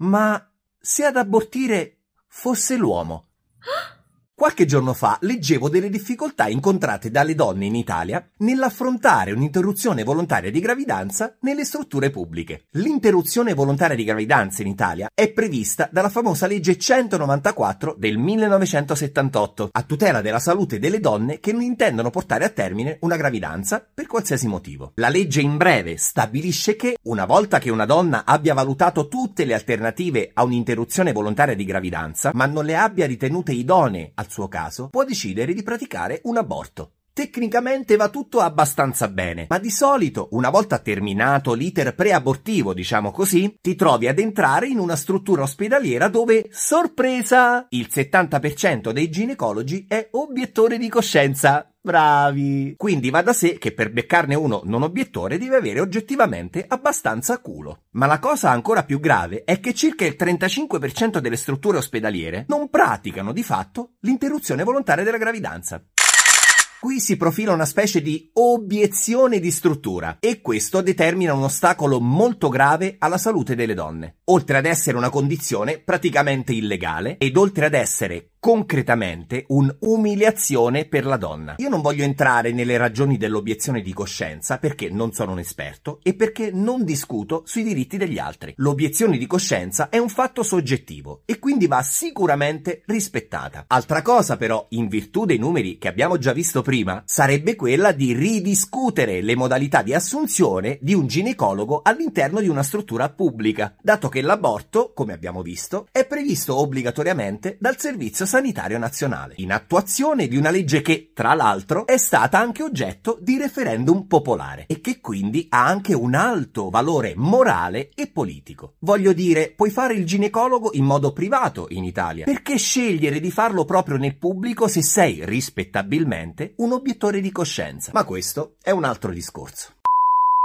Ma se ad abortire fosse l'uomo? Qualche giorno fa leggevo delle difficoltà incontrate dalle donne in Italia nell'affrontare un'interruzione volontaria di gravidanza nelle strutture pubbliche. L'interruzione volontaria di gravidanza in Italia è prevista dalla famosa legge 194 del 1978 a tutela della salute delle donne che non intendono portare a termine una gravidanza per qualsiasi motivo. La legge in breve stabilisce che una volta che una donna abbia valutato tutte le alternative a un'interruzione volontaria di gravidanza, ma non le abbia ritenute idonee al suo caso, può decidere di praticare un aborto. Tecnicamente va tutto abbastanza bene, ma di solito, una volta terminato l'iter preabortivo, diciamo così, ti trovi ad entrare in una struttura ospedaliera dove, sorpresa, il 70% dei ginecologi è obiettore di coscienza. Bravi! Quindi va da sé che per beccarne uno non obiettore deve avere oggettivamente abbastanza culo. Ma la cosa ancora più grave è che circa il 35% delle strutture ospedaliere non praticano di fatto l'interruzione volontaria della gravidanza. Qui si profila una specie di obiezione di struttura e questo determina un ostacolo molto grave alla salute delle donne, oltre ad essere una condizione praticamente illegale ed oltre ad essere concretamente un'umiliazione per la donna. Io non voglio entrare nelle ragioni dell'obiezione di coscienza perché non sono un esperto e perché non discuto sui diritti degli altri. L'obiezione di coscienza è un fatto soggettivo e quindi va sicuramente rispettata. Altra cosa però, in virtù dei numeri che abbiamo già visto prima, sarebbe quella di ridiscutere le modalità di assunzione di un ginecologo all'interno di una struttura pubblica, dato che l'aborto, come abbiamo visto, è previsto obbligatoriamente dal servizio sanitario nazionale, in attuazione di una legge che, tra l'altro, è stata anche oggetto di referendum popolare e che quindi ha anche un alto valore morale e politico. Voglio dire, puoi fare il ginecologo in modo privato in Italia, perché scegliere di farlo proprio nel pubblico se sei rispettabilmente un obiettore di coscienza? Ma questo è un altro discorso.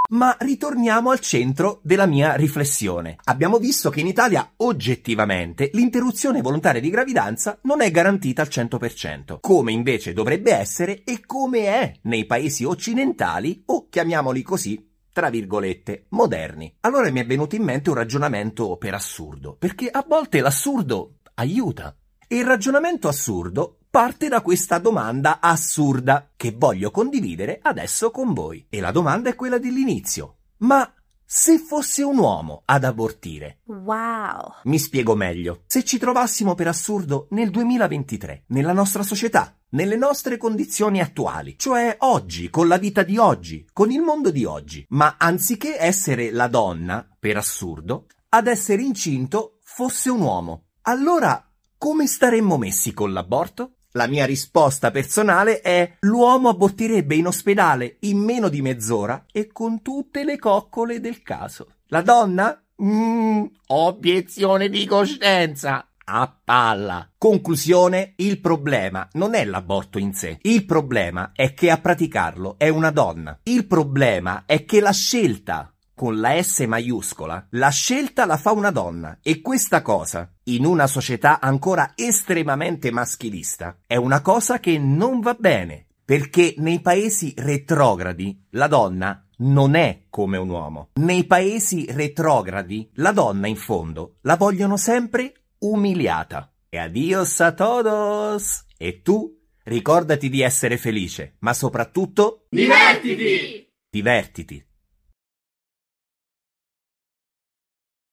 Ma ritorniamo al centro della mia riflessione. Abbiamo visto che in Italia oggettivamente l'interruzione volontaria di gravidanza non è garantita al 100%, come invece dovrebbe essere e come è nei paesi occidentali o chiamiamoli così tra virgolette, moderni. Allora mi è venuto in mente un ragionamento per assurdo, perché a volte l'assurdo aiuta. E il ragionamento assurdo parte da questa domanda assurda che voglio condividere adesso con voi. E la domanda è quella dell'inizio. Ma se fosse un uomo ad abortire? Wow! Mi spiego meglio. Se ci trovassimo per assurdo nel 2023, nella nostra società, nelle nostre condizioni attuali, cioè oggi, con la vita di oggi, con il mondo di oggi, ma anziché essere la donna, per assurdo, ad essere incinto fosse un uomo. Allora, come staremmo messi con l'aborto? La mia risposta personale è l'uomo abortirebbe in ospedale in meno di mezz'ora e con tutte le coccole del caso. La donna? Mmm, obiezione di coscienza. A palla. Conclusione, il problema non è l'aborto in sé. Il problema è che a praticarlo è una donna. Il problema è che la scelta con la S maiuscola, la scelta la fa una donna e questa cosa, in una società ancora estremamente maschilista, è una cosa che non va bene, perché nei paesi retrogradi la donna non è come un uomo. Nei paesi retrogradi la donna in fondo la vogliono sempre umiliata. E adios a todos! E tu ricordati di essere felice, ma soprattutto divertiti! Divertiti.